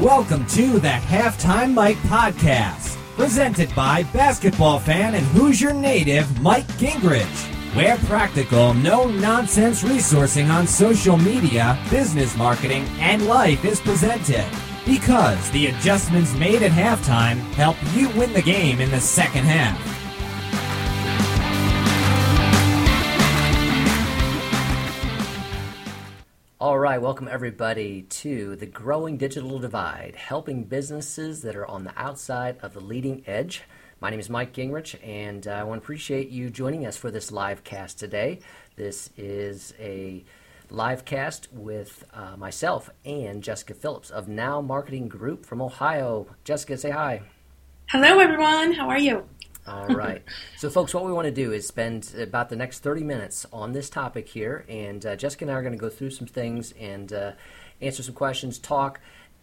Welcome to the Halftime Mike Podcast, presented by basketball fan and Hoosier native Mike Gingerich. Where practical, no nonsense resourcing on social media, business marketing, and life is presented. Because the adjustments made at halftime help you win the game in the second half. Right, welcome everybody to the Growing Digital Divide, helping businesses that are on the outside of the leading edge. My name is Mike Gingerich, and I want to appreciate you joining us for this live cast today. This is a live cast with uh, myself and Jessica Phillips of Now Marketing Group from Ohio. Jessica, say hi. Hello, everyone. How are you? All right. So, folks, what we want to do is spend about the next 30 minutes on this topic here. And uh, Jessica and I are going to go through some things and uh, answer some questions, talk.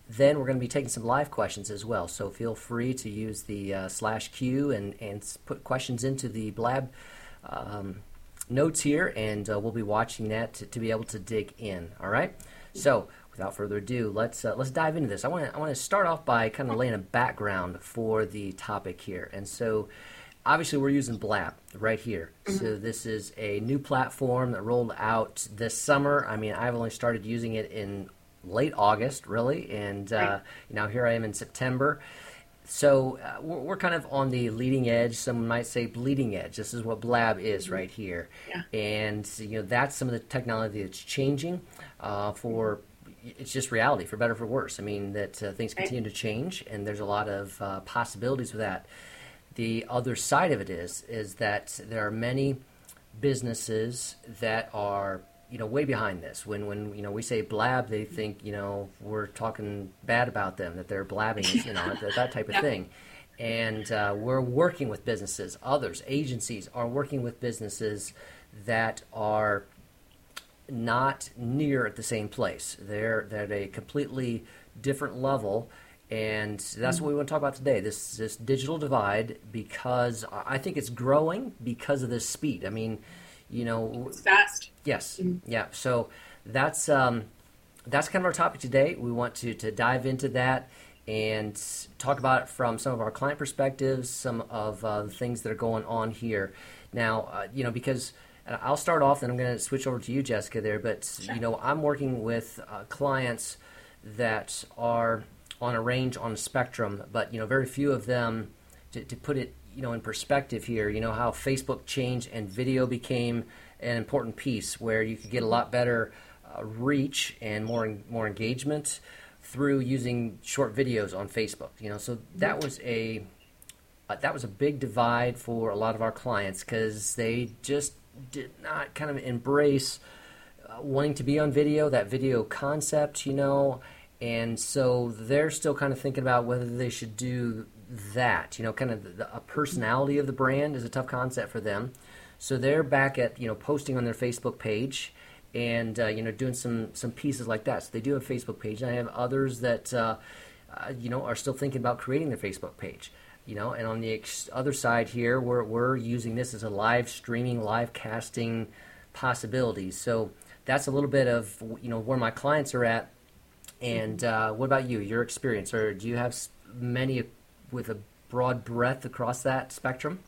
Then we're going to be taking some live questions as well. So, feel free to use the uh, slash Q and, and put questions into the Blab um, notes here. And uh, we'll be watching that to, to, be able to dig in. All right. So, without further ado, let's uh, let's dive into this. I want to I want to start off by kind of laying a background for the topic here. And so, obviously we're using Blab right here. Mm-hmm. So this is a new platform that rolled out this summer. I mean, I've only started using it in late August, really, and right. uh, now here I am in September. So uh, we're, we're, kind of on the leading edge. Someone might say bleeding edge. This is what Blab is mm-hmm. right here, yeah. and you know that's some of the technology that's changing uh, for. It's just reality, for better or for worse. I mean that uh, things continue to change, and there's a lot of uh, possibilities with that the other side of it is is that there are many businesses that are you know way behind this. When when you know we say blab they think you know we're talking bad about them that they're blabbing you know that, that, type of yeah. thing. And uh, we're working with businesses. Others agencies are working with businesses that are not near at the same place. They're, they're at a completely different level and that's what we want to talk about today this this digital divide because I think it's growing because of this speed. I mean, you know, it's fast. Yes, mm-hmm. yeah. So that's um, that's kind of our topic today. We want to to dive into that and talk about it from some of our client perspectives, some of uh, the things that are going on here. Now, uh, you know, because I'll start off, and I'm going to switch over to you, Jessica. There, but sure. you know, I'm working with uh, clients that are on a range on a spectrum, but you know, very few of them. To, to put it, you know, in perspective here, you know how Facebook changed and video became an important piece where you could get a lot better uh, reach and more and more engagement through using short videos on Facebook. You know, so that was a uh, that was a big divide for a lot of our clients because they just did not kind of embrace uh, wanting to be on video, that video concept, you know, and so they're still kind of thinking about whether they should do that. You know, kind of the, a personality of the brand is a tough concept for them. So they're back at you know posting on their Facebook page and uh, you know doing some some pieces like that. So they do have a Facebook page, and I have others that uh, uh, you know are still thinking about creating their Facebook page. You know, and on the ex- other side here, we're we're using this as a live streaming, live casting possibilities. So that's a little bit of you know where my clients are at and uh, what about you? Your experience, or do you have many with a broad breadth across that spectrum?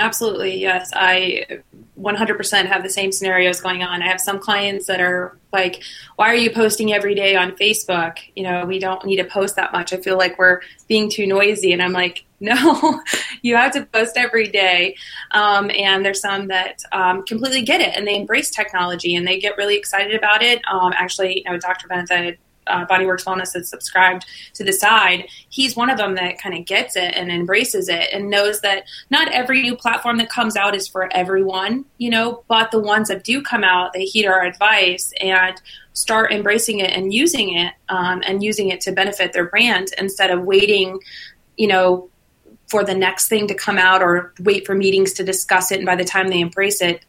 Absolutely, yes. I 100% have the same scenarios going on. I have some clients that are like, "Why are you posting every day on Facebook? You know, we don't need to post that much. I feel like we're being too noisy." And I'm like, "No, you have to post every day." Um, and there's some that um, completely get it and they embrace technology and they get really excited about it. Um, actually, you know, Dr. Bennett uh, Bodyworks Wellness that's subscribed to the side, he's one of them that kind of gets it and embraces it and knows that not every new platform that comes out is for everyone, you know, but the ones that do come out, they heed our advice and start embracing it and using it um, and using it to benefit their brand instead of waiting, you know, for the next thing to come out or wait for meetings to discuss it. And by the time they embrace it,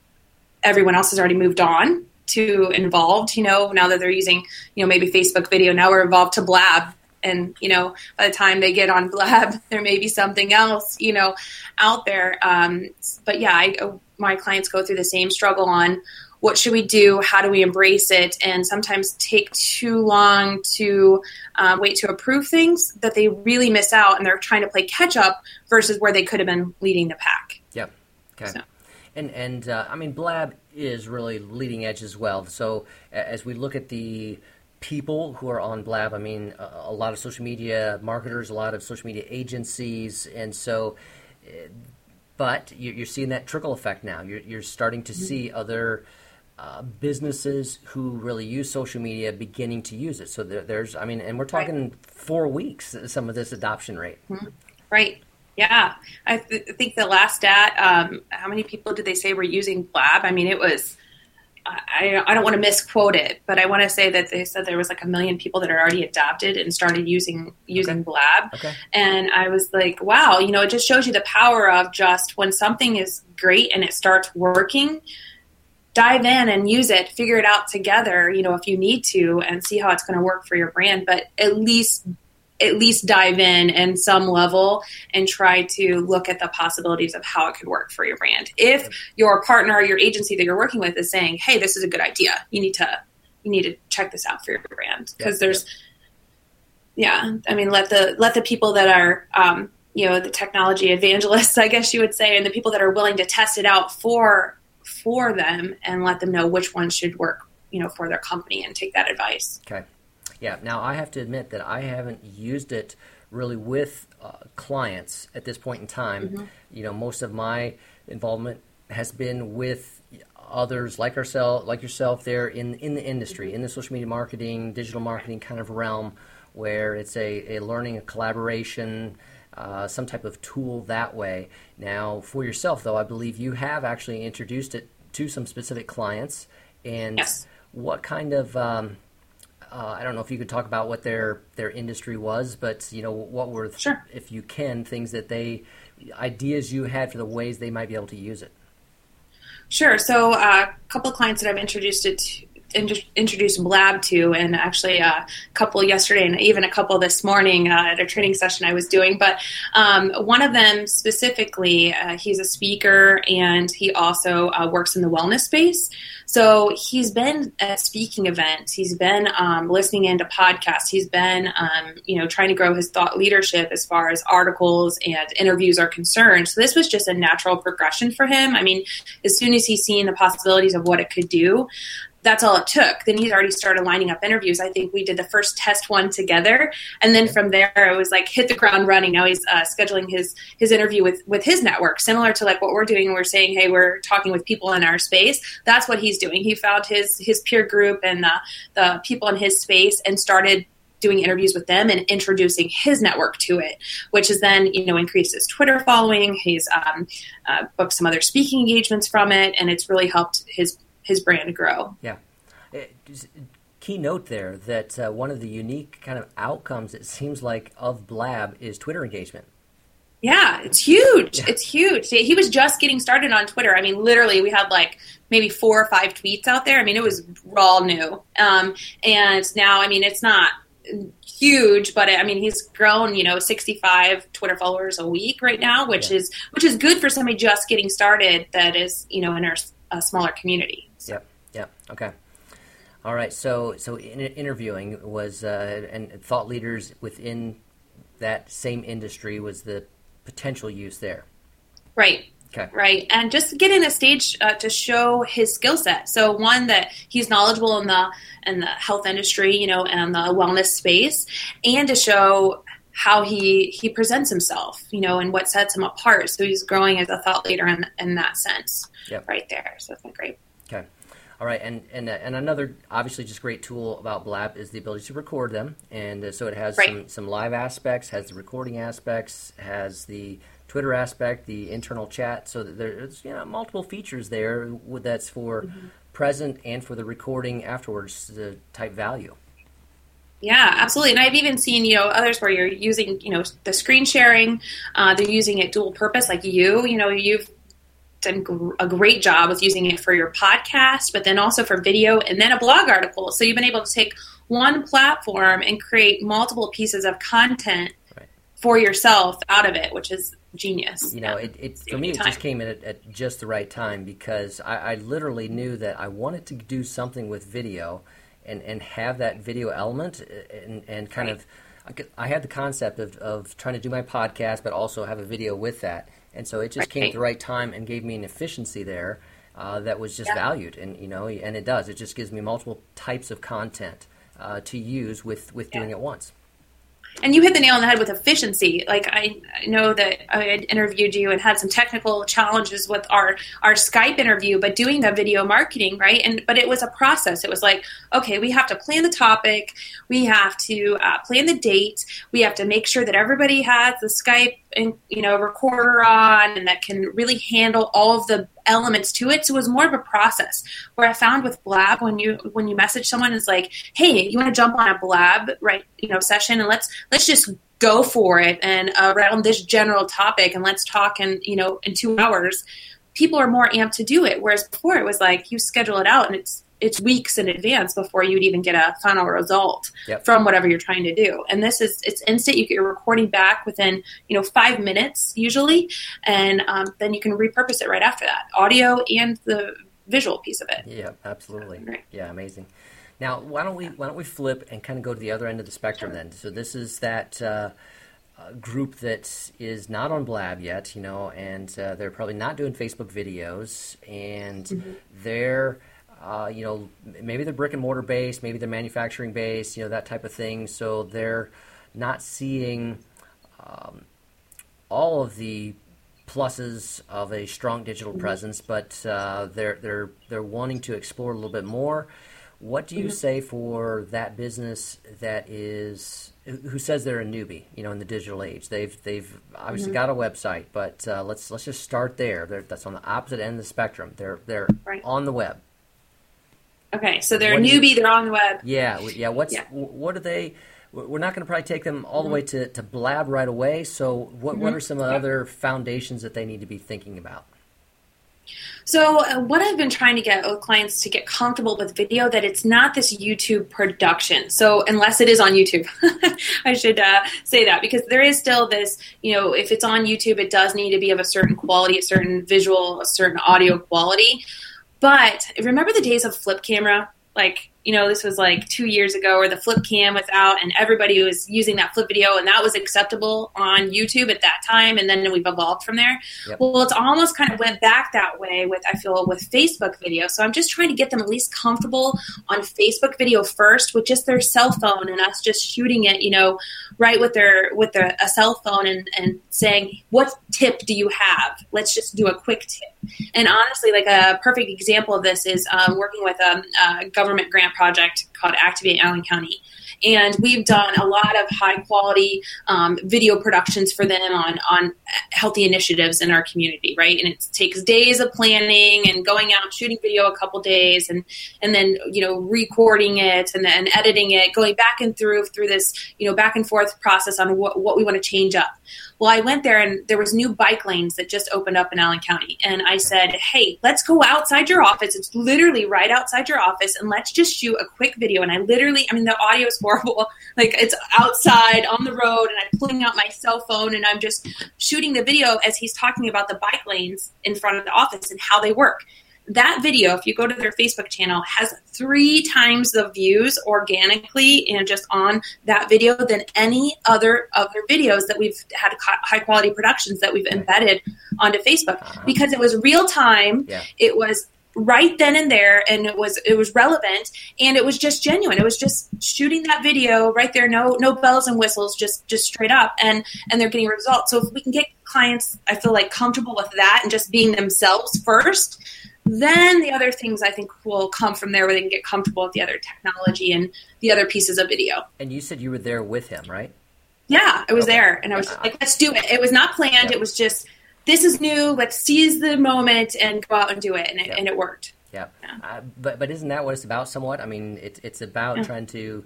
everyone else has already moved on too involved. You know, now that they're using, you know, maybe Facebook video, now we're involved to Blab. And you know, by the time they get on Blab, there may be something else, you know, out there. Um, but yeah, I, my clients go through the same struggle on what should we do? How do we embrace it? And sometimes take too long to uh, wait to approve things that they really miss out and they're trying to play catch up versus where they could have been leading the pack. Yep. Okay. So. And and uh, I mean, Blab is really leading edge as well. So as we look at the people who are on Blab, I mean, a, lot of social media marketers, a lot of social media agencies, and so. Eh, but you're seeing that trickle effect now. You're, you're starting to mm-hmm. see other uh, businesses who really use social media beginning to use it. So there, there's, I mean, and we're talking right. four weeks. Some of this adoption rate. Mm-hmm. Right. Yeah, I th- think the last stat. Um, how many people did they say were using Blab? I mean, it was. I, I don't want to misquote it, but I want to say that they said there was like a million people that are already adopted and started using using okay. Blab. Okay. And I was like, wow, you know, it just shows you the power of just when something is great and it starts working, dive in and use it, figure it out together, you know, if you need to, and see how it's going to work for your brand. But at least at least dive in in some level and try to look at the possibilities of how it could work for your brand. If your partner or your agency that you're working with is saying, "Hey, this is a good idea. You need to you need to check this out for your brand." Because there's yeah, I mean, let the let the people that are um, you know the technology evangelists, I guess you would say, and the people that are willing to test it out for for them and let them know which one should work, you know, for their company and take that advice. Okay. Yeah. Now I have to admit that I haven't used it really with uh, clients at this point in time. Mm-hmm. You know, most of my involvement has been with others like ourselves, like yourself, there in in the industry, mm-hmm. in the social media marketing, digital marketing kind of realm, where it's a, a learning, a collaboration. Uh, some type of tool that way. Now, for yourself, though, I believe you have actually introduced it to some specific clients. And yes. what kind of um, uh, I don't know if you could talk about what their their industry was, but you know what were, sure. if you can, things that they ideas you had for the ways they might be able to use it. Sure. So uh, a couple of clients that I've introduced it to, introduced Blab to, and actually a couple yesterday and even a couple this morning uh, at a training session I was doing. But um, one of them specifically, uh, he's a speaker and he also uh, works in the wellness space. So he's been at speaking events. He's been um, listening into podcasts. He's been, um, you know, trying to grow his thought leadership as far as articles and interviews are concerned. So this was just a natural progression for him. I mean, as soon as he's seen the possibilities of what it could do, that's all it took. Then he's already started lining up interviews. I think we did the first test one together, and then from there it was like hit the ground running. Now he's uh, scheduling his his interview with with his network, similar to like what we're doing. We're saying, hey, we're talking with people in our space. That's what he's doing. He found his his peer group and the the people in his space and started doing interviews with them and introducing his network to it, which has then you know increased his Twitter following. He's um, uh, booked some other speaking engagements from it, and it's really helped his his brand grow. Yeah. Key note there that uh, one of the unique kind of outcomes it seems like of Blab is Twitter engagement. Yeah, it's huge. Yeah. It's huge. He was just getting started on Twitter. I mean, literally, we had like maybe four or five tweets out there. I mean, it was all new. Um, and now, I mean, it's not huge, but I mean, he's grown, you know, 65 Twitter followers a week right now, which yeah. is which is good for somebody just getting started. That is, you know, in our a smaller community. So. Yep. Yep. Okay. All right. So so in, interviewing was uh, and thought leaders within that same industry was the potential use there. Right. Okay. Right, and just getting a stage uh, to show his skill set. So one that he's knowledgeable in the in the health industry, you know, and the wellness space, and to show how he he presents himself, you know, and what sets him apart. So he's growing as a thought leader in in that sense, yep. right there. So it's been great. Okay. All right, and and uh, and another obviously just great tool about Blab is the ability to record them, and uh, so it has right. some some live aspects, has the recording aspects, has the Twitter aspect, the internal chat, so that there's you know multiple features there that's for mm-hmm. present and for the recording afterwards the type value. Yeah, absolutely. And I've even seen, you know, others where you're using, you know, the screen sharing. Uh, they're using it dual purpose, like you. You know, you've done a great job with using it for your podcast, but then also for video and then a blog article. So you've been able to take one platform and create multiple pieces of content right. for yourself out of it, which is genius. You know, it, it for me it just came in at, at just the right time because I, I literally knew that I wanted to do something with video, and, and have that video element, uh, and and kind Right. of, I, I had the concept of, of trying to do my podcast, but also have a video with that, and so it just came at the right time and gave me an efficiency there uh, that was just Yeah. valued, and you know, and it does. It just gives me multiple types of content uh, to use with with doing it once. And you hit the nail on the head with efficiency. Like I, I know that I had interviewed you and had some technical challenges with our our Skype interview, but doing the video marketing, right? And but it was a process. It was like, okay, we have to plan the topic, we have to uh, plan the date, we have to make sure that everybody has the Skype and you know recorder on, and that can really handle all of the elements to it. So it was more of a process. Where I found with Blab, when you when you message someone, it's like, hey, you want to jump on a Blab right you know session, and let's let's just go for it and uh, around this general topic, and let's talk in you know in two hours. People are more amped to do it. Whereas before, it was like you schedule it out, and it's it's weeks in advance before you'd even get a final result Yep. from whatever you're trying to do. And this is it's instant. You get your recording back within you know five minutes usually, and um, then you can repurpose it right after that, audio and the visual piece of it. Yeah, absolutely. Right. Yeah, amazing. Now, why don't we why don't we flip and kind of go to the other end of the spectrum then? So this is that uh, uh, group that is not on Blab yet, you know, and uh, they're probably not doing Facebook videos, and they're uh, you know maybe they're brick and mortar based, maybe they're manufacturing based, you know, that type of thing. So they're not seeing um, all of the pluses of a strong digital presence, but uh, they're they're they're wanting to explore a little bit more. What do you say for that business that is who says they're a newbie? You know, in the digital age, they've they've obviously got a website, but uh, let's let's just start there. They're, that's on the opposite end of the spectrum. They're they're Right. on the web. Okay, so they're a What you- newbie. They're on the web. Yeah, yeah. What's Yeah. what are they? We're not going to probably take them all the way to, to Blab right away. So, what what are some other foundations that they need to be thinking about? So, uh, what I've been trying to get with clients to get comfortable with video that it's not this YouTube production. So, unless it is on YouTube, I should uh, say that because there is still this, you know, if it's on YouTube, it does need to be of a certain quality, a certain visual, a certain audio quality. But remember the days of flip camera? Like, you know, this was like two years ago where the flip cam was out and everybody was using that flip video and that was acceptable on YouTube at that time. And then we've evolved from there. Yep. Well, it's almost kind of went back that way with, I feel, with Facebook video. So I'm just trying to get them at least comfortable on Facebook video first with just their cell phone and us just shooting it, you know, right with their, with their, a cell phone and, and saying, what tip do you have? Let's just do a quick tip. And honestly, like a perfect example of this is um, working with a, a government grant project called Activate Allen County. And we've done a lot of high quality um, video productions for them on, on healthy initiatives in our community, right? And it takes days of planning and going out shooting video a couple days and, and then, you know, recording it and then editing it, going back and through through this, you know, back and forth process on what, what we want to change up. Well, I went there and there was new bike lanes that just opened up in Allen County. And I said, hey, let's go outside your office. It's literally right outside your office and let's just shoot a quick video. And I literally, I mean, the audio is horrible. Like it's outside on the road and I'm pulling out my cell phone and I'm just shooting the video as he's talking about the bike lanes in front of the office and how they work. That video, if you go to their Facebook channel, has three times the views organically and just on that video than any other other videos that we've had high quality productions that we've embedded onto Facebook Uh-huh. because it was real time. Yeah. It was right then and there and it was it was relevant and it was just genuine it was just shooting that video right there no no bells and whistles just just straight up and and they're getting results so if we can get clients i feel like comfortable with that and just being themselves first then the other things i think will come from there where they can get comfortable with the other technology and the other pieces of video And you said you were there with him, right? yeah i was Okay. there and i was like let's do it it was not planned Yeah. it was just this is new let's seize the moment and go out and do it and it, Yeah. and it worked Yeah. Yeah. Uh, but but isn't that what it's about? Somewhat. I mean, it's it's about trying to.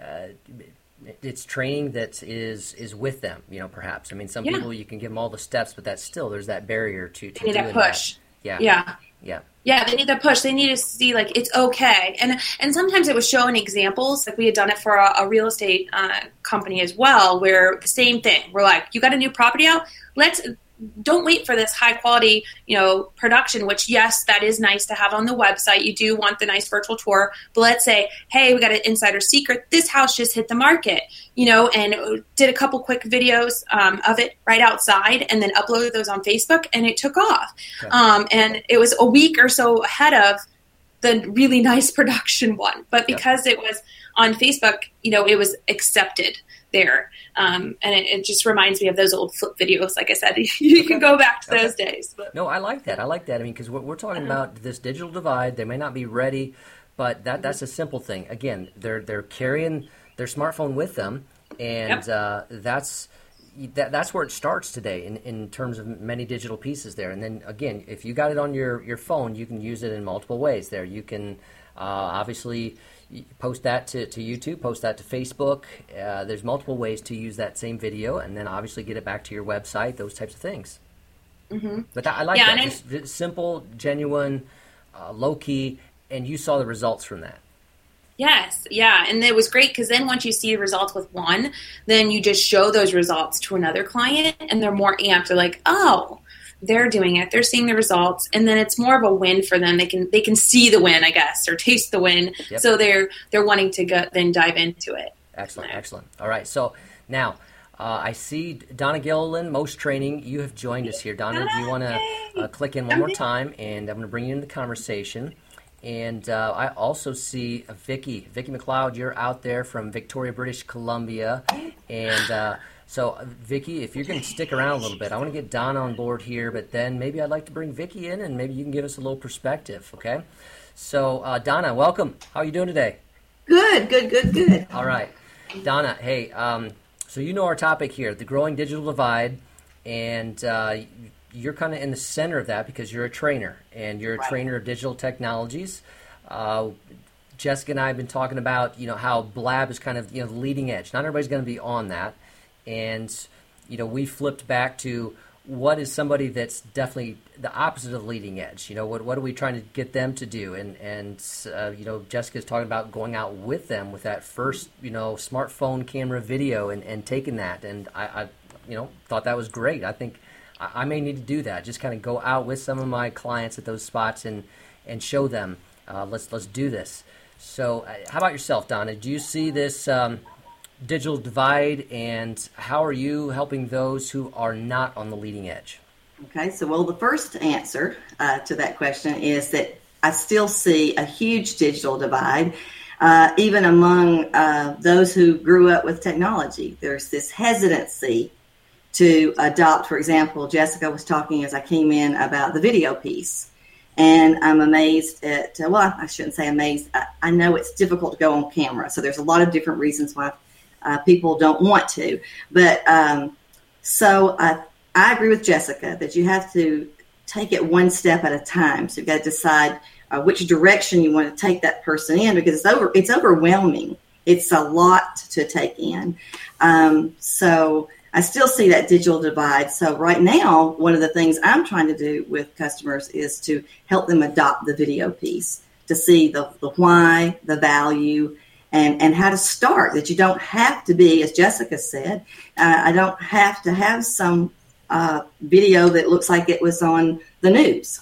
Uh, it's training that is is with them, you know. Perhaps I mean, some Yeah. people you can give them all the steps, but that's still there's that barrier to, to doing that push. Yeah, Yeah. Yeah. Yeah, they need to push. They need to see like it's okay, and and sometimes it was showing examples. Like we had done it for a, a real estate uh, company as well, where the same thing. We're like, you got a new property out. Let's don't wait for this high quality, you know, production, which yes, that is nice to have on the website. You do want the nice virtual tour, but let's say, hey, we got an insider secret. This house just hit the market, you know, and did a couple quick videos um, of it right outside and then uploaded those on Facebook and it took off. Okay. Um, and it was a week or so ahead of the really nice production one. But because yep. it was on Facebook, you know, it was accepted there. Um, and it, it, just reminds me of those old flip videos. Like I said, you can go back to those days. But. No, I like that. I like that. I mean, because we're, we're, talking uh-huh. about this digital divide. They may not be ready, but that that's a simple thing. Again, they're they're carrying their smartphone with them, and yep. uh, that's. That, that's where it starts today in, in terms of many digital pieces there. And then again, if you got it on your, your phone, you can use it in multiple ways there. You can uh, obviously post that to, to YouTube, post that to Facebook. Uh, there's multiple ways to use that same video, and then obviously get it back to your website. Those types of things. Mm-hmm. But that, I like yeah, that. Just, just simple, genuine, uh, low key, and you saw the results from that. Yes, yeah, and it was great because then once you see the results with one, then you just show those results to another client, and they're more amped. They're like, "Oh, they're doing it they're seeing the results and then it's more of a win for them they can they can see the win i guess or taste the win yep. so they're they're wanting to go then dive into it excellent excellent all right so now uh, I see Donna Gilliland, Most Training. You have joined us here. Donna, do you want to uh, click in one more time? And I'm going to bring you into the conversation. And uh, I also see Vicky, Vicky McLeod. You're out there from Victoria, British Columbia, and uh, so, uh, Vicky, if you're going to stick around a little bit, I want to get Don on board here, but then maybe I'd like to bring Vicky in, and maybe you can give us a little perspective. Okay. So, uh, Donna, welcome. How are you doing today? Good, good, good, good. All right, Donna. Hey, um, so you know our topic here, the growing digital divide, and uh, you're kind of in the center of that because you're a trainer, and you're a right. trainer of digital technologies. Uh, Jessica and I have been talking about, you know, how Blab is kind of, you know, the leading edge. Not everybody's going to be on that and you know we flipped back to what is somebody that's definitely the opposite of leading edge? You know, what what are we trying to get them to do? And and uh, you know, Jessica's talking about going out with them with that first you know smartphone camera video and, and taking that. And I, I you know thought that was great. I think I, I may need to do that. Just kind of go out with some of my clients at those spots and and show them. Uh, let's let's do this. So, uh, how about yourself, Donna? Do you see this? Um, digital divide and how are you helping those who are not on the leading edge? Okay, so well, the first answer uh, to that question is that I still see a huge digital divide, uh, even among uh, those who grew up with technology. There's this hesitancy to adopt. For example, Jessica was talking as I came in about the video piece. And I'm amazed at, well, I shouldn't say amazed. I, I know it's difficult to go on camera. So there's a lot of different reasons why uh, people don't want to. But um, so I, I agree with Jessica that you have to take it one step at a time. So you've got to decide uh, which direction you want to take that person in because it's over. It's overwhelming. It's a lot to take in. Um, so I still see that digital divide. So right now, one of the things I'm trying to do with customers is to help them adopt the video piece to see the, the why, the value, and, and how to start. That you don't have to be, as Jessica said, uh, I don't have to have some uh, video that looks like it was on the news.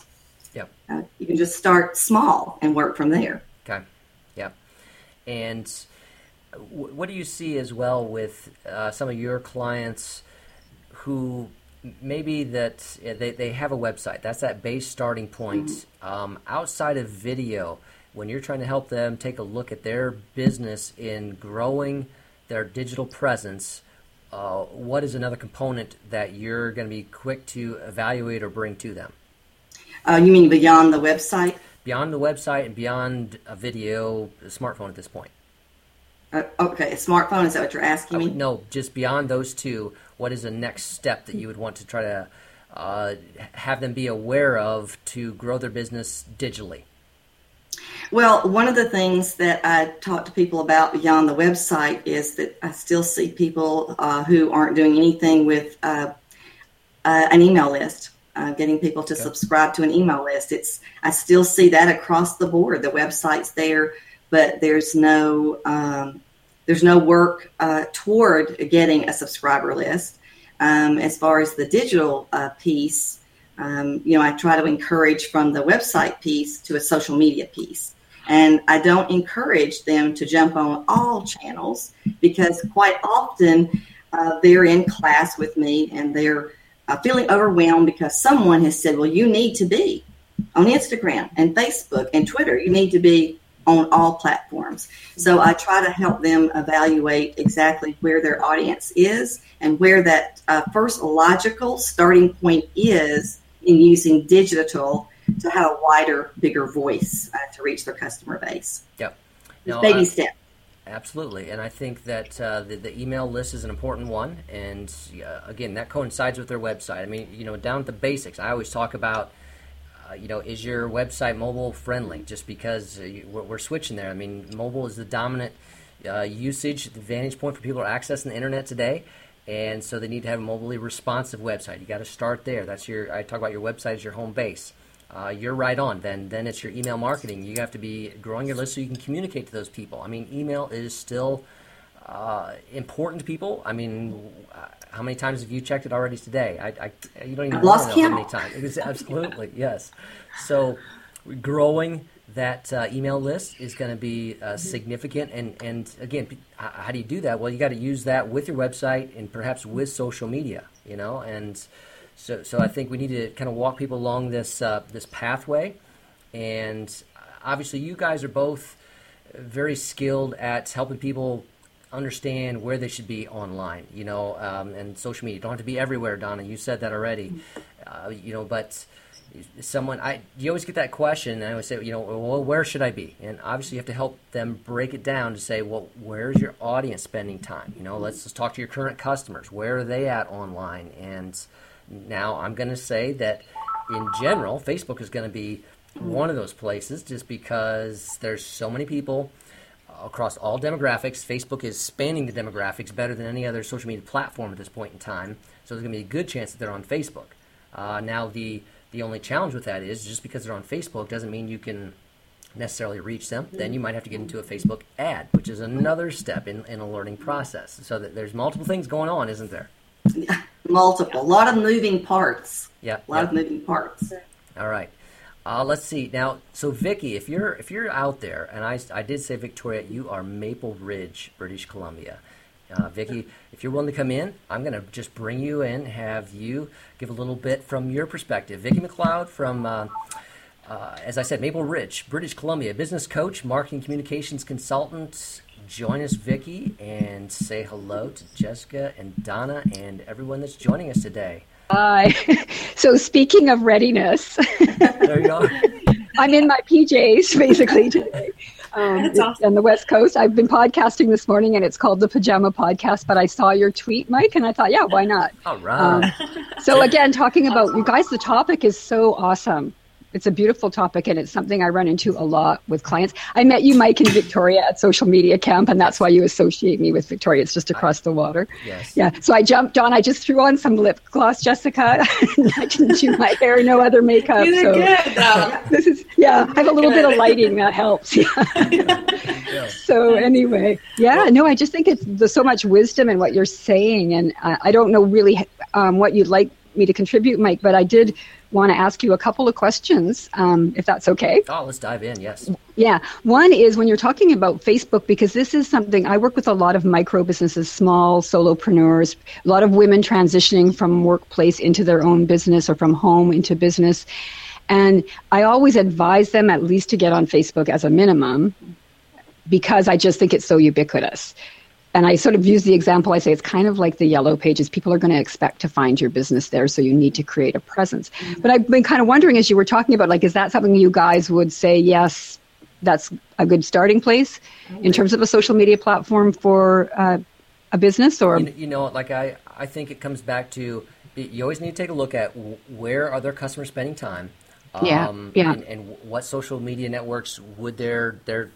Yep. Uh, you can just start small and work from there. Okay. Yep. And what do you see as well with uh, some of your clients who maybe that they, they have a website that's that base starting point mm-hmm. um, outside of video when you're trying to help them take a look at their business in growing their digital presence, uh, what is another component that you're going to be quick to evaluate or bring to them? Uh, you mean beyond the website? Beyond the website and beyond a video, a smartphone at this point. Uh, okay, a smartphone, is that what you're asking me? no, just beyond those two, what is the next step that you would want to try to uh, have them be aware of to grow their business digitally? Well, one of the things that I talk to people about beyond the website is that I still see people uh, who aren't doing anything with uh, uh, an email list. uh, getting people to subscribe to an email list. It's I still see that across the board. The website's there, but there's no um, there's no work uh, toward getting a subscriber list. Um, as far as the digital uh, piece, um, you know, I try to encourage from the website piece to a social media piece. And I don't encourage them to jump on all channels because quite often uh, they're in class with me and they're uh, feeling overwhelmed because someone has said, well, you need to be on Instagram and Facebook and Twitter. You need to be on all platforms. So I try to help them evaluate exactly where their audience is and where that uh, first logical starting point is in using digital to have a wider, bigger voice uh, to reach their customer base. Yep. No, baby step. Absolutely, and I think that uh, the, the, email list is an important one, and uh, again, that coincides with their website. I mean, you know, down to the basics. I always talk about, uh, you know, is your website mobile friendly? Just because uh, we're, we're, switching there. I mean, mobile is the dominant uh, usage, the vantage point for people are accessing the internet today, and so they need to have a mobilely responsive website. You got to start there. That's your. I talk about your website as your home base uh, you're right on. Then then it's your email marketing. You have to be growing your list so you can communicate to those people. I mean, email is still uh, important to people. I mean, uh, how many times have you checked it already today? I, I you don't even know how many times. absolutely yes. So growing that uh, email list is going to be uh, significant. And, and again, how do you do that? Well, you got to use that with your website and perhaps with social media, you know, and so, so I think we need to kind of walk people along this uh, this pathway, and obviously, you guys are both very skilled at helping people understand where they should be online. You know, um, and social media. You don't have to be everywhere, Donna. You said that already. Uh, you know, but someone I you always get that question and I always say you know well where should I be and obviously you have to help them break it down to say well where's your audience spending time you know let's, let's talk to your current customers where are they at online and now, I'm going to say that in general, Facebook is going to be one of those places just because there's so many people across all demographics. Facebook is spanning the demographics better than any other social media platform at this point in time. So there's going to be a good chance that they're on Facebook. Uh, now, the the only challenge with that is just because they're on Facebook doesn't mean you can necessarily reach them. Then you might have to get into a Facebook ad, which is another step in, in a learning process. So that there's multiple things going on, isn't there? multiple, a lot of moving parts. Yeah, a lot of moving parts. All right. Uh, let's see now. So, Vicky, if you're if you're out there, and I, I did say Victoria, you are Maple Ridge, British Columbia. Uh, Vicky, if you're willing to come in, I'm going to just bring you in, have you give a little bit from your perspective. Vicky McLeod from, uh, uh, as I said, Maple Ridge, British Columbia, business coach, marketing communications consultant, join us, Vicky, and say hello to Jessica and Donna and everyone that's joining us today. Hi. so, speaking of readiness, there you are. I'm in my PJs basically today. Um, awesome. on the West Coast. I've been podcasting this morning, and it's called the Pajama Podcast. But I saw your tweet, Mike, and I thought, yeah, why not? All right. Um, so again, talking about you guys, the topic is so awesome it's a beautiful topic and it's something I run into a lot with clients. I met you, Mike, and Victoria at social media camp, and that's why you associate me with Victoria. It's just across the water. Yes. Yeah. So I jumped on. I just threw on some lip gloss, Jessica. I didn't do my hair, no other makeup. You so good, though. this is yeah. I have a little bit of lighting that helps. Yeah. so anyway, yeah. No, I just think it's there's so much wisdom in what you're saying, and I, I don't know really um, what you'd like me to contribute, Mike, but I did want to ask you a couple of questions, um, if that's okay. Oh, let's dive in, yes. Yeah. One is when you're talking about Facebook, because this is something I work with a lot of micro businesses, small solopreneurs, a lot of women transitioning from workplace into their own business or from home into business. And I always advise them at least to get on Facebook as a minimum because I just think it's so ubiquitous and I sort of use the example I say it's kind of like the yellow pages. People are going to expect to find your business there, so you need to create a presence. Mm-hmm. But I've been kind of wondering as you were talking about, like, is that something you guys would say, yes, that's a good starting place in terms of a social media platform for uh, a business? Or you, you know, like I, I think it comes back to you always need to take a look at where are their customers spending time. Um, yeah, yeah. And, and, what social media networks would their their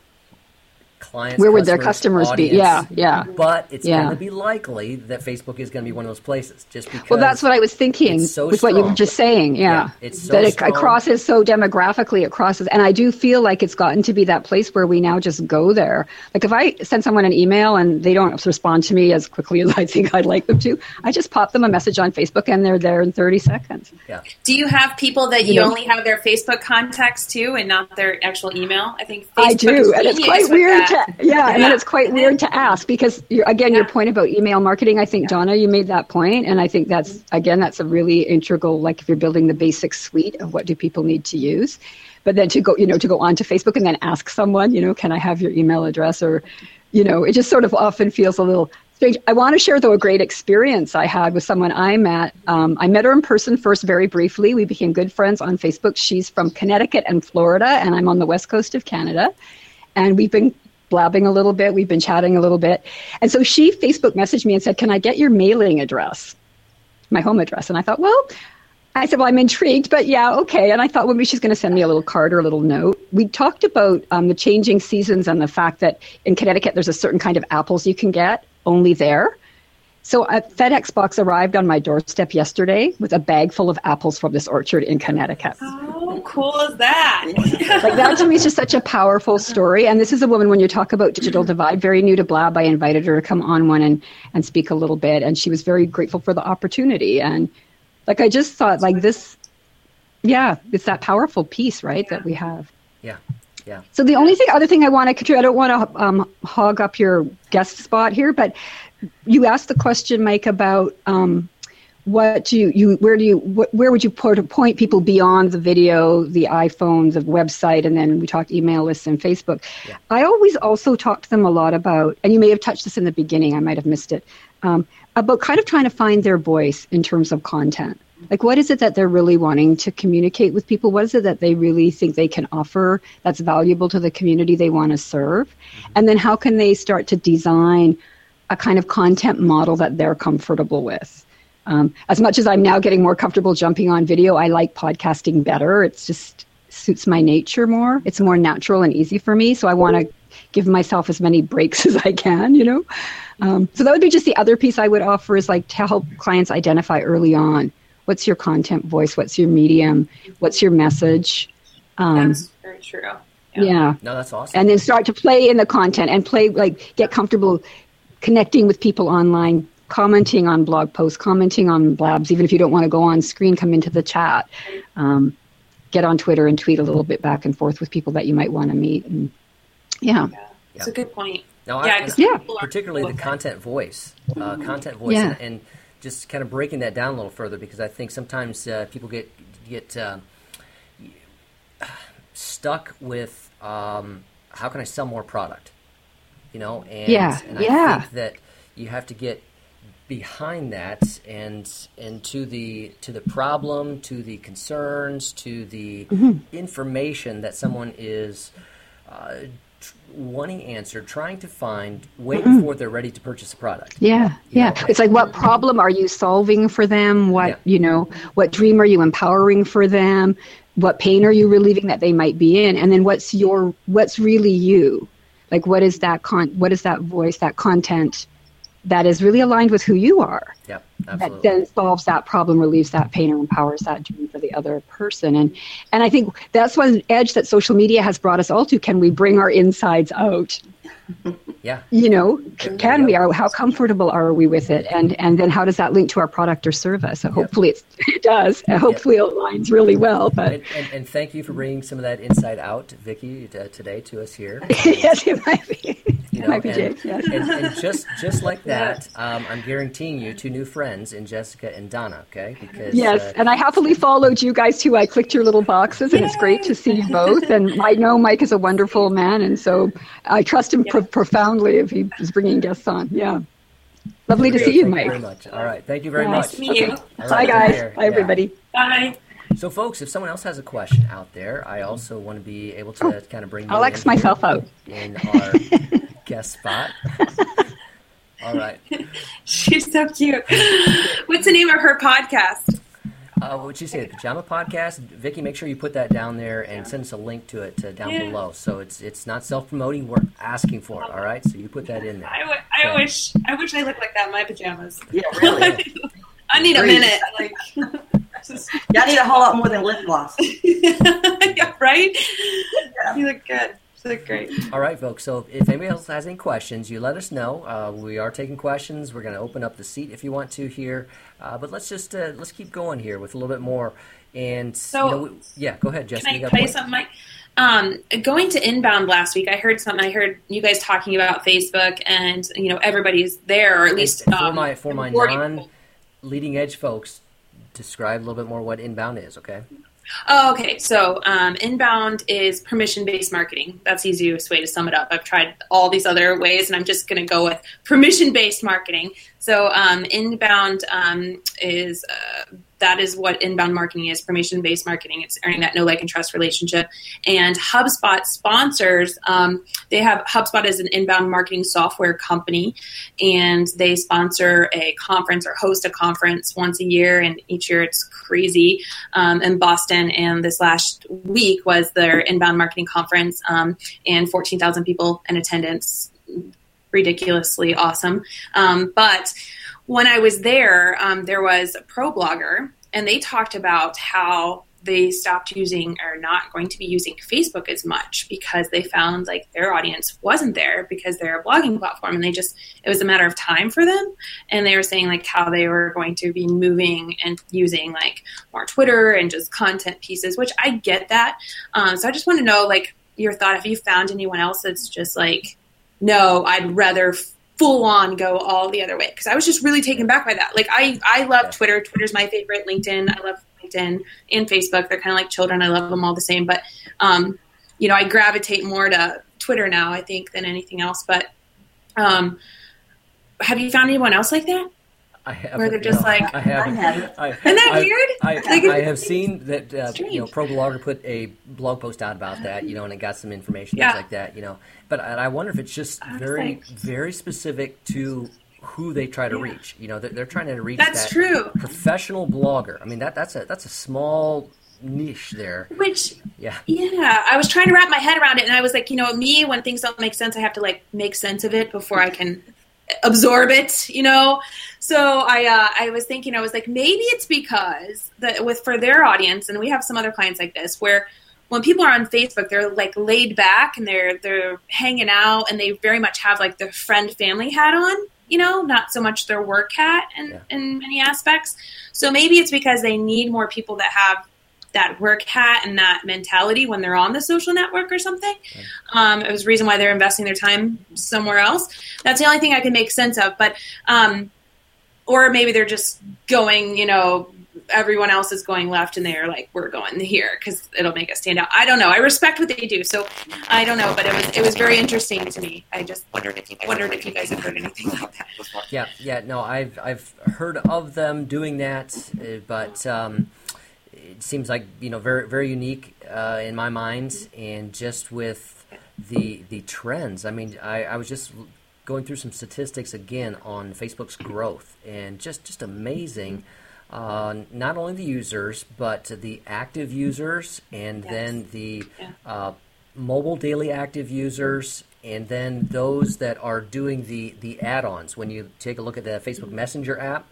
clients. Where would their customers be? Yeah, yeah. But it's Yeah. going to be likely that Facebook is going to be one of those places, just because. Well, that's what I was thinking so with what you were just saying. Yeah, Yeah, it's so that it, strong. it crosses so demographically. It crosses, and I do feel like it's gotten to be that place where we now just go there. Like if I send someone an email and they don't respond to me as quickly as I think I'd like them to, I just pop them a message on Facebook and they're there in 30 seconds. Yeah. Do you have people that you, You know- only have their Facebook contacts too, and not their actual email? I think Facebook I do, and it's quite weird to yeah, and then it's quite weird to ask because you're, again, your point about email marketing. I think Donna, you made that point, and I think that's again, that's a really integral. Like if you're building the basic suite of what do people need to use, but then to go, you know, to go onto Facebook and then ask someone, you know, can I have your email address, or, you know, it just sort of often feels a little strange. I want to share though a great experience I had with someone I met. Um, I met her in person first, very briefly. We became good friends on Facebook. She's from Connecticut and Florida, and I'm on the west coast of Canada and we've been blabbing a little bit. We've been chatting a little bit. And so she Facebook messaged me and said, Can I get your mailing address? My home address. And I thought, Well, I said, Well, I'm intrigued, but yeah, okay. And I thought, well, maybe she's going to send me a little card or a little note. We talked about um, the changing seasons and the fact that in Connecticut, there's a certain kind of apples you can get only there. So a FedEx box arrived on my doorstep yesterday with a bag full of apples from this orchard in Connecticut. How cool is that? like that to me is just such a powerful story. And this is a woman when you talk about digital divide, very new to Blab. I invited her to come on one and and speak a little bit, and she was very grateful for the opportunity. And like I just thought, like this, yeah, it's that powerful piece, right, that we have. Yeah. Yeah. So the only thing, other thing I want to contribute, I don't want to um, hog up your guest spot here, but you asked the question, Mike, about um, what do you, you where do you wh- where would you put, point people beyond the video, the iPhone, the website, and then we talked email lists and Facebook. I always also talk to them a lot about, and you may have touched this in the beginning, I might have missed it, um, about kind of trying to find their voice in terms of content. Like, what is it that they're really wanting to communicate with people? What is it that they really think they can offer that's valuable to the community they want to serve? And then how can they start to design a kind of content model that they're comfortable with? Um, as much as I'm now getting more comfortable jumping on video, I like podcasting better. It's just suits my nature more. It's more natural and easy for me. So I want to give myself as many breaks as I can, you know? Um, so that would be just the other piece I would offer is like to help clients identify early on what's your content voice, what's your medium, what's your message. Um, That's very true. yeah. No, that's awesome. And then start to play in the content and play, like, get comfortable connecting with people online, commenting on blog posts, commenting on blabs, even if you don't want to go on screen, come into the chat. Um, get on Twitter and tweet a little bit back and forth with people that you might want to meet. And yeah. It's a good point. No, yeah, I, 'cause Yeah. particularly the content voice, uh, content voice, Yeah. and, and just kind of breaking that down a little further because I think sometimes uh, people get get uh, stuck with um, how can I sell more product, you know? And, Yeah, and I yeah. think that you have to get behind that and and to the to the problem, to the concerns, to the Mm-hmm. information that someone is. Uh, wanting answered, trying to find way Mm-hmm. before they're ready to purchase a product. Yeah, You yeah. know, It's like what problem are you solving for them? What Yeah. you know, what dream are you empowering for them? What pain are you relieving that they might be in? And then what's your what's really you? Like what is that con what is that voice, that content that is really aligned with who you are? Yep, that then solves that problem, relieves that pain, or empowers that dream for the other person. And and I think that's one edge that social media has brought us all to. Can we bring our insides out? yeah, You know, c- There you can we? Are how comfortable are we with it? And and then how does that link to our product or service? So hopefully it's, it does. And hopefully it aligns really well. But and, and, and thank you for bringing some of that insight out, Vicky, t- today to us here. yes, it might be. You it might be and, Jake. Yes. and, and just just like that, um, I'm guaranteeing you two new friends in Jessica and Donna. Okay, because Yes, uh, and I happily followed you guys too. I clicked your little boxes, and it's great to see you both. And I know Mike is a wonderful man, and so I trust him pro- profoundly if he is bringing guests on. Yeah, lovely to great. see you, Thank Mike. very much. All right, thank you very Yeah. much. Nice to meet you. All Bye, guys. care. Bye, Yeah. everybody. Bye. So, folks, if someone else has a question out there, I also want to be able to kind of bring. I'll you X in myself out. in our guest spot. All right. She's so cute. What's the name of her podcast? Uh, what would you say, the Pajama Podcast, Vicky? Make sure you put that down there and send us a link to it uh, down Yeah. below. So it's it's not self promoting. We're asking for it. All right. So you put that in there. I, w- I Okay. wish I wish I looked like that in my pajamas. Yeah, really. I need a Agreed. minute. Like, just- Y'all need a whole lot more than lip gloss. yeah, right? You look good. You great. All right, folks. So if anybody else has any questions, you let us know. Uh, we are taking questions. We're going to open up the seat if you want to here. Uh, but let's just uh, let's keep going here with a little bit more. And So- you know, we, yeah, go ahead, Jessica. Can I you got a tell you something, Mike? Um, going to inbound last week, I heard something. I heard you guys talking about Facebook, and you know everybody's there, or at least for um, my for my non leading edge folks, describe a little bit more what inbound is. Okay. Oh, okay. So um, inbound is permission based marketing. That's the easiest way to sum it up. I've tried all these other ways, and I'm just going to go with permission based marketing. So um, inbound um, is uh, that is what inbound marketing is permission based marketing. It's earning that know like and trust relationship. And HubSpot sponsors. Um, they have HubSpot is an inbound marketing software company, and they sponsor a conference or host a conference once a year. And each year it's crazy um, in Boston. And this last week was their inbound marketing conference, um, and 14,000 people in attendance. Ridiculously awesome. Um, but when I was there, um, there was a pro blogger, and they talked about how they stopped using or not going to be using Facebook as much because they found like their audience wasn't there because they're a blogging platform and they just it was a matter of time for them. And they were saying like how they were going to be moving and using like more Twitter and just content pieces which I get that. Um, so I just want to know like your thought if you found anyone else that's just like no I'd rather full on go all the other way because I was just really taken back by that like I I love. Twitter Twitter's my favorite LinkedIn I love LinkedIn and Facebook. They're kind of like children. I love them all the same. But, um, you know, I gravitate more to Twitter now, I think, than anything else. But um, have you found anyone else like that? I have, Where they're just no, like- I have. I haven't. I, Isn't that I, weird? I, Like, I have seen that uh, you know Pro Blogger put a blog post out about that, you know, and it got some information Yeah. things like that, you know. But I, I wonder if it's just very like- very specific to who they try to Yeah. reach. You know, they're, they're trying to reach That's that true. professional blogger. I mean, that that's a that's a small niche there. Which, Yeah. yeah, I was trying to wrap my head around it. And I was like, you know, me, when things don't make sense, I have to like make sense of it before I can absorb it, you know? So I, uh, I was thinking, I was like, maybe it's because that with for their audience, and we have some other clients like this where when people are on Facebook, they're like laid back and they're they're hanging out and they very much have like their friend family hat on, you know, not so much their work hat in, Yeah. in many aspects. So maybe it's because they need more people that have that work hat and that mentality when they're on the social network or something. Um, it was the reason why they're investing their time somewhere else. That's the only thing I can make sense of. But um, or maybe they're just going, you know, everyone else is going left and they're like, we're going here because it'll make us stand out. I don't know. I respect what they do, so I don't know. But it was it was very interesting to me. I just wondered if you wondered if you guys have heard anything about that. Yeah, yeah, no, I've I've heard of them doing that, uh, but um, it seems like you know very very unique uh, in my mind, and just with the the trends. I mean, I, I was just going through some statistics again on Facebook's growth, and just just amazing. Uh, not only the users, but the active users, and Yes. then the Yeah. uh, mobile daily active users, and then those that are doing the, the add ons. When you take a look at the Facebook Messenger app,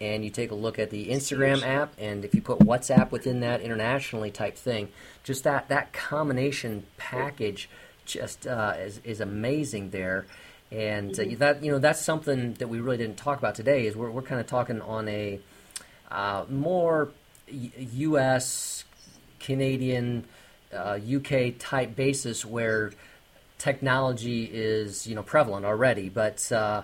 and you take a look at the Instagram app, and if you put WhatsApp within that internationally type thing, just that, that combination package just uh, is, is amazing there. And uh, that you know that's something that we really didn't talk about today. Is we're, we're kind of talking on a uh, more U.S. Canadian, uh, UK type basis where technology is you know prevalent already, but uh,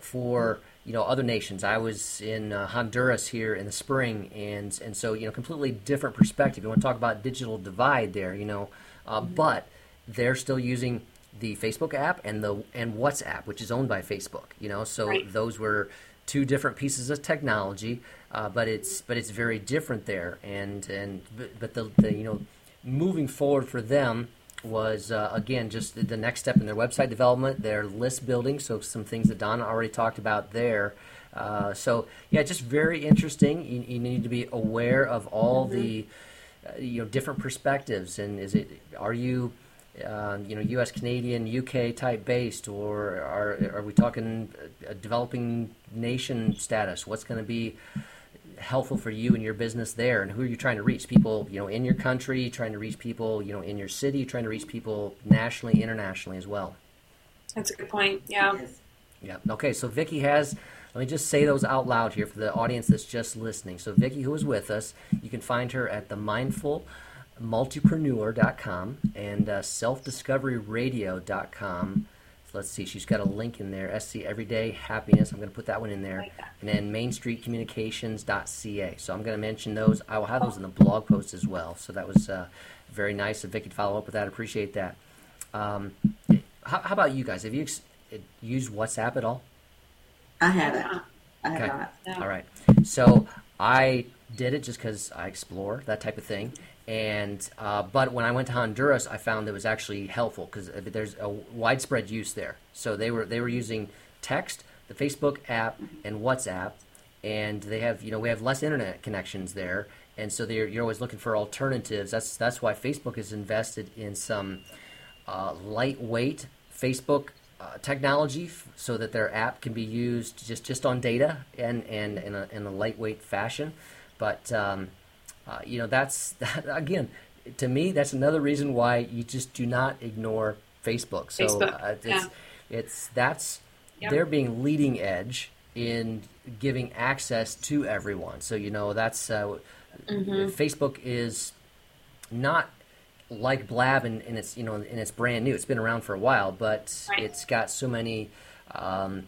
for you know other nations, I was in uh, Honduras here in the spring, and and so you know completely different perspective. You want to talk about digital divide there, you know, uh, but they're still using the Facebook app and the and WhatsApp, which is owned by Facebook. You know, so Right. those were two different pieces of technology, uh, but it's but it's very different there. And and but- but the, the you know moving forward for them was uh, again just the- next step in their website development, their list building. So some things that Donna already talked about there. Uh, so yeah, just very interesting. You, you, need to be aware of all mm-hmm. the uh, you know different perspectives. And is it are you uh, you know U.S. Canadian UK type based, or are are we talking a developing nation status? What's going to be helpful for you and your business there? And who are you trying to reach? People you know in your country trying to reach people you know in your city trying to reach people nationally internationally as well? That's a good point. Yeah. Yeah. Okay so vicki has let me just say those out loud here for the audience that's just listening. So vicki who is with us you can find her at the mindful multipreneur.com and uh, selfdiscoveryradio.com let's see, she's got a link in there, SC Everyday Happiness. I'm going to put that one in there. and then mainstreetcommunications.ca. So I'm going to mention those. I will have those in the blog post as well. So that was uh, very nice of Vicki to follow up with that. Appreciate that. Um, how, how, about you guys? Have you ex- used WhatsApp at all? I haven't. I have okay. not. All right. So I did it just because I explore that type of thing. And uh, but when I went to Honduras, I found it was actually helpful because there's a widespread use there. So they were they were using text, the Facebook app, and WhatsApp, and they have you know we have less internet connections there, and so you're always looking for alternatives. That's that's why Facebook is invested in some uh, lightweight Facebook uh, technology f- so that their app can be used just, just on data and, and in, a, in a lightweight fashion. But um, uh, you know, that's that, again to me that's another reason why you just do not ignore Facebook. So Facebook. Uh, it's, yeah. it's that's yep. they're being leading edge in giving access to everyone. So you know that's uh, mm-hmm. Facebook is not like Blab and, and, it's you know and it's brand new. It's been around for a while, but right. it's got so many. Um,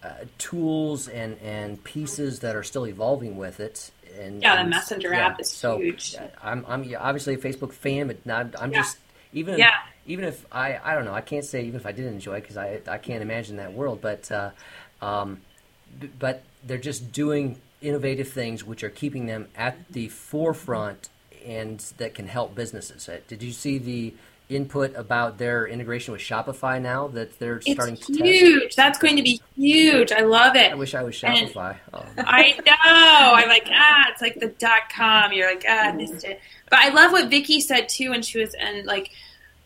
uh, tools and, and pieces that are still evolving with it and yeah, the messenger yeah, app is so huge. I'm I'm obviously a Facebook fan, but not, I'm yeah. just even if, yeah. even if I I don't know I can't say even if I didn't enjoy because I I can't imagine that world, but uh, um, but they're just doing innovative things which are keeping them at the forefront and that can help businesses. Uh, did you see the input about their integration with Shopify now that they're it's starting to huge. Test? That's going to be huge. I love it. I wish I was Shopify. Oh. I know. I'm like, ah, it's like the dot com. You're like, ah, I missed it. But I love what Vicky said too when she was and like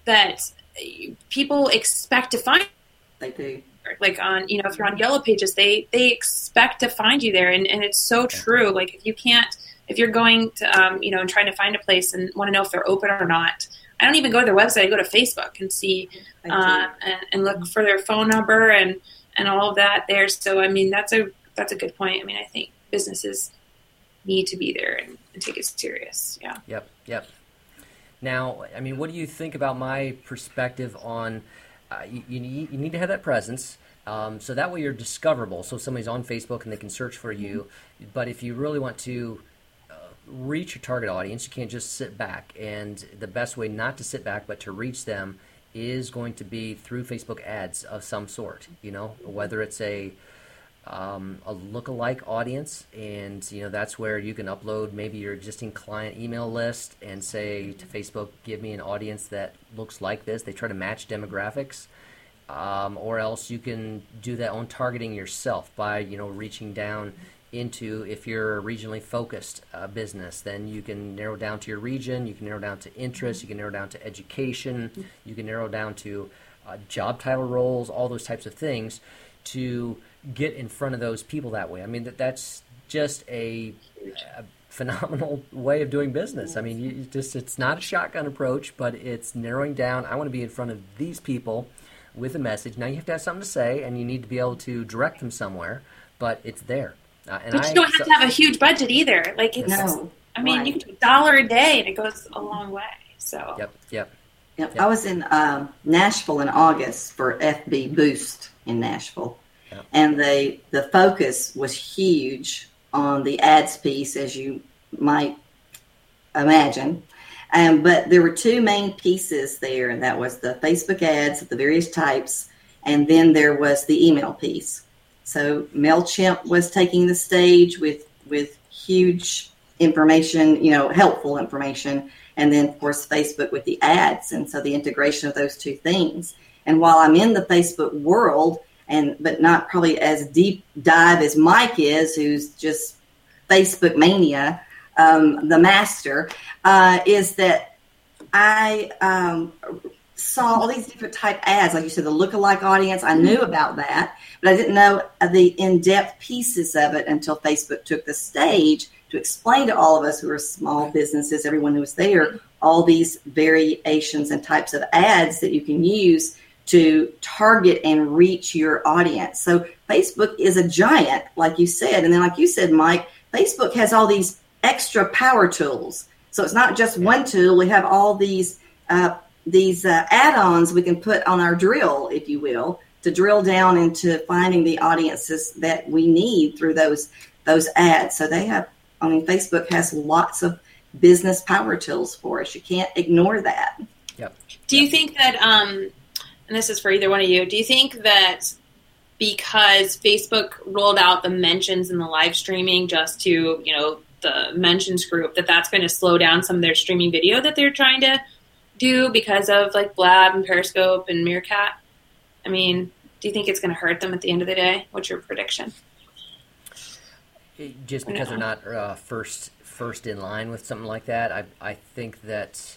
that people expect to find they do like on you know if you're on yellow pages they they expect to find you there and, and it's so true like if you can't if you're going to um, you know and trying to find a place and want to know if they're open or not I don't even go to their website. I go to Facebook and see uh, and, and, look for their phone number and and all of that there. So I mean that's a that's a good point. I mean I think businesses need to be there and, and take it serious. Yeah. Yep. Yep. Now, I mean, what do you think about my perspective on uh, you, you, need, you need to have that presence. Um, so that way you're discoverable. So somebody's on Facebook and they can search for you. But if you really want to reach your target audience. You can't just sit back. And the best way not to sit back, but to reach them, is going to be through Facebook ads of some sort. You know, whether it's a um, a lookalike audience, and you know that's where you can upload maybe your existing client email list and say to Facebook, "Give me an audience that looks like this." They try to match demographics. Um, or else you can do that on targeting yourself by you know reaching down into if you're a regionally focused uh, business then you can narrow down to your region you can narrow down to interest you can narrow down to education you can narrow down to uh, job title roles all those types of things to get in front of those people that way. I mean that that's just a, a phenomenal way of doing business. I mean you just it's not a shotgun approach but it's narrowing down i want to be in front of these people with a message. Now you have to have something to say and you need to be able to direct them somewhere but it's there uh, but you don't have so, to have a huge budget either. Like it's, no, I mean, right. you can do a dollar a day, and it goes a long way. So. Yep. Yep. Yep. I was in um, Nashville in August for FB Boost in Nashville, yep. and the the focus was huge on the ads piece, as you might imagine. Um, but there were two main pieces there, and that was the Facebook ads of the various types, and then there was the email piece. So Mailchimp was taking the stage with with huge information, you know, helpful information, and then of course Facebook with the ads, and so the integration of those two things. And while I'm in the Facebook world and but not probably as deep dive as Mike is, who's just Facebook mania, um, the master, uh, is that I um, saw all these different type ads, like you said, the lookalike audience. I knew about that, but I didn't know the in-depth pieces of it until Facebook took the stage to explain to all of us who are small businesses, everyone who was there, all these variations and types of ads that you can use to target and reach your audience. So Facebook is a giant, like you said. And then, like you said, Mike, Facebook has all these extra power tools. So it's not just one tool. We have all these uh, these uh, add-ons we can put on our drill, if you will, to drill down into finding the audiences that we need through those those ads. So they have, I mean, Facebook has lots of business power tools for us. You can't ignore that. Yep. Do you think that, um, and this is for either one of you, do you think that because Facebook rolled out the mentions in the live streaming just to, you know, the mentions group, that that's going to slow down some of their streaming video that they're trying to do because of like Blab and Periscope and Meerkat? I mean, do you think it's going to hurt them at the end of the day? What's your prediction? Just because they're not uh, first first in line with something like that, I I think that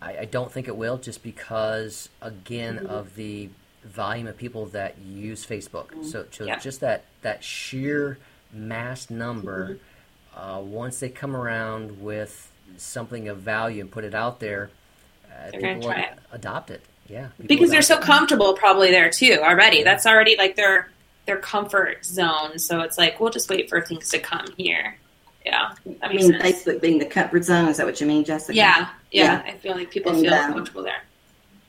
I, I don't think it will. Just because again mm-hmm. of the volume of people that use Facebook, mm-hmm. so, so yeah. just that that sheer mass number. Mm-hmm. Uh, once they come around with something of value and put it out there, people try it. adopt it. Yeah, because they're so it. comfortable, probably there too already. That's already like their their comfort zone. So it's like we'll just wait for things to come here. Yeah, I mean sense. Facebook being the comfort zone. Is that what you mean, Jessica? Yeah, yeah. yeah. I feel like people and, feel um, comfortable there.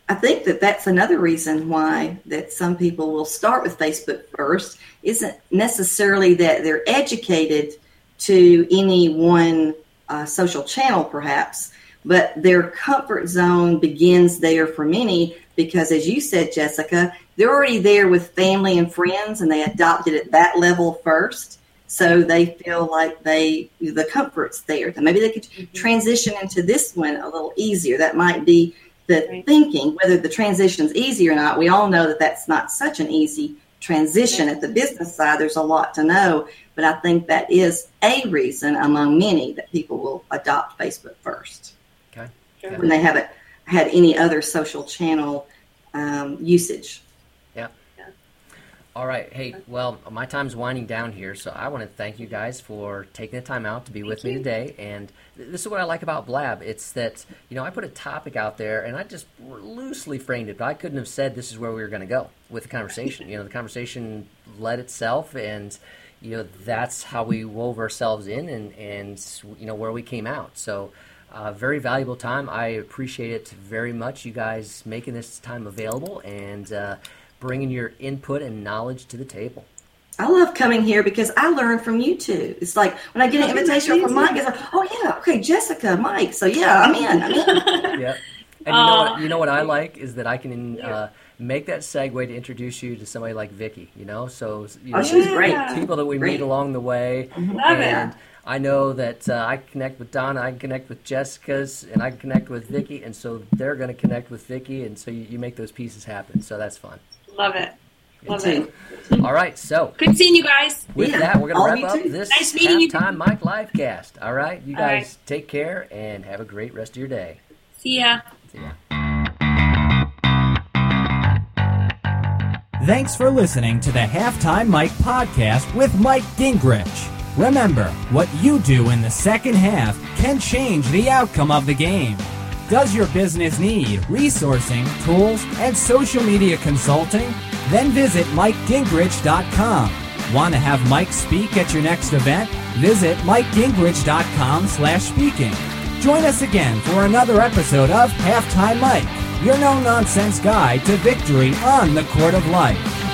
I think that that's another reason why that some people will start with Facebook first. Isn't necessarily that they're educated to any one uh, social channel, perhaps, but their comfort zone begins there for many because, as you said, Jessica, they're already there with family and friends and they adopted at that level first. So they feel like they, the comfort's there. Maybe they could mm-hmm. transition into this one a little easier. That might be the right. thinking. Whether the transition's easy or not, we all know that that's not such an easy transition at the business side. There's a lot to know, but I think that is a reason among many that people will adopt Facebook first when they haven't had any other social channel um, usage. Yeah. All right. Hey, well, my time's winding down here, so I want to thank you guys for taking the time out to be thank with you. me today. And this is what I like about Blab. It's that, you know, I put a topic out there and I just loosely framed it, but I couldn't have said this is where we were going to go with the conversation. you know, the conversation led itself and, you know, that's how we wove ourselves in and, and you know, where we came out. So, uh, very valuable time. I appreciate it very much, you guys making this time available and uh, bringing your input and knowledge to the table. I love coming here because I learn from you too. It's like when I get an invitation from Mike, it's like, oh yeah, okay, Jessica, Mike. So yeah, I'm in. I'm in. yeah. And you know, what, you know what I like is that I can uh, make that segue to introduce you to somebody like Vicky. You know, so you oh, know, she's great. People that we great. meet along the way, love and it. I know that uh, I connect with Donna, I can connect with Jessica's, and I can connect with Vicky, and so they're going to connect with Vicky, and so you, you, make those pieces happen. So that's fun. Love it. Love it. All right, so good seeing you guys. With yeah, that, we're going to wrap up this nice halftime Mike Livecast. All right, you guys right. take care and have a great rest of your day. See ya. See ya. Thanks for listening to the Halftime Mike podcast with Mike Gingerich. Remember, what you do in the second half can change the outcome of the game. Does your business need resourcing, tools, and social media consulting? Then visit MikeGingerich.com. Want to have Mike speak at your next event? Visit MikeGingerich.com slash speaking. Join us again for another episode of Halftime Mike, your no-nonsense guide to victory on the court of life.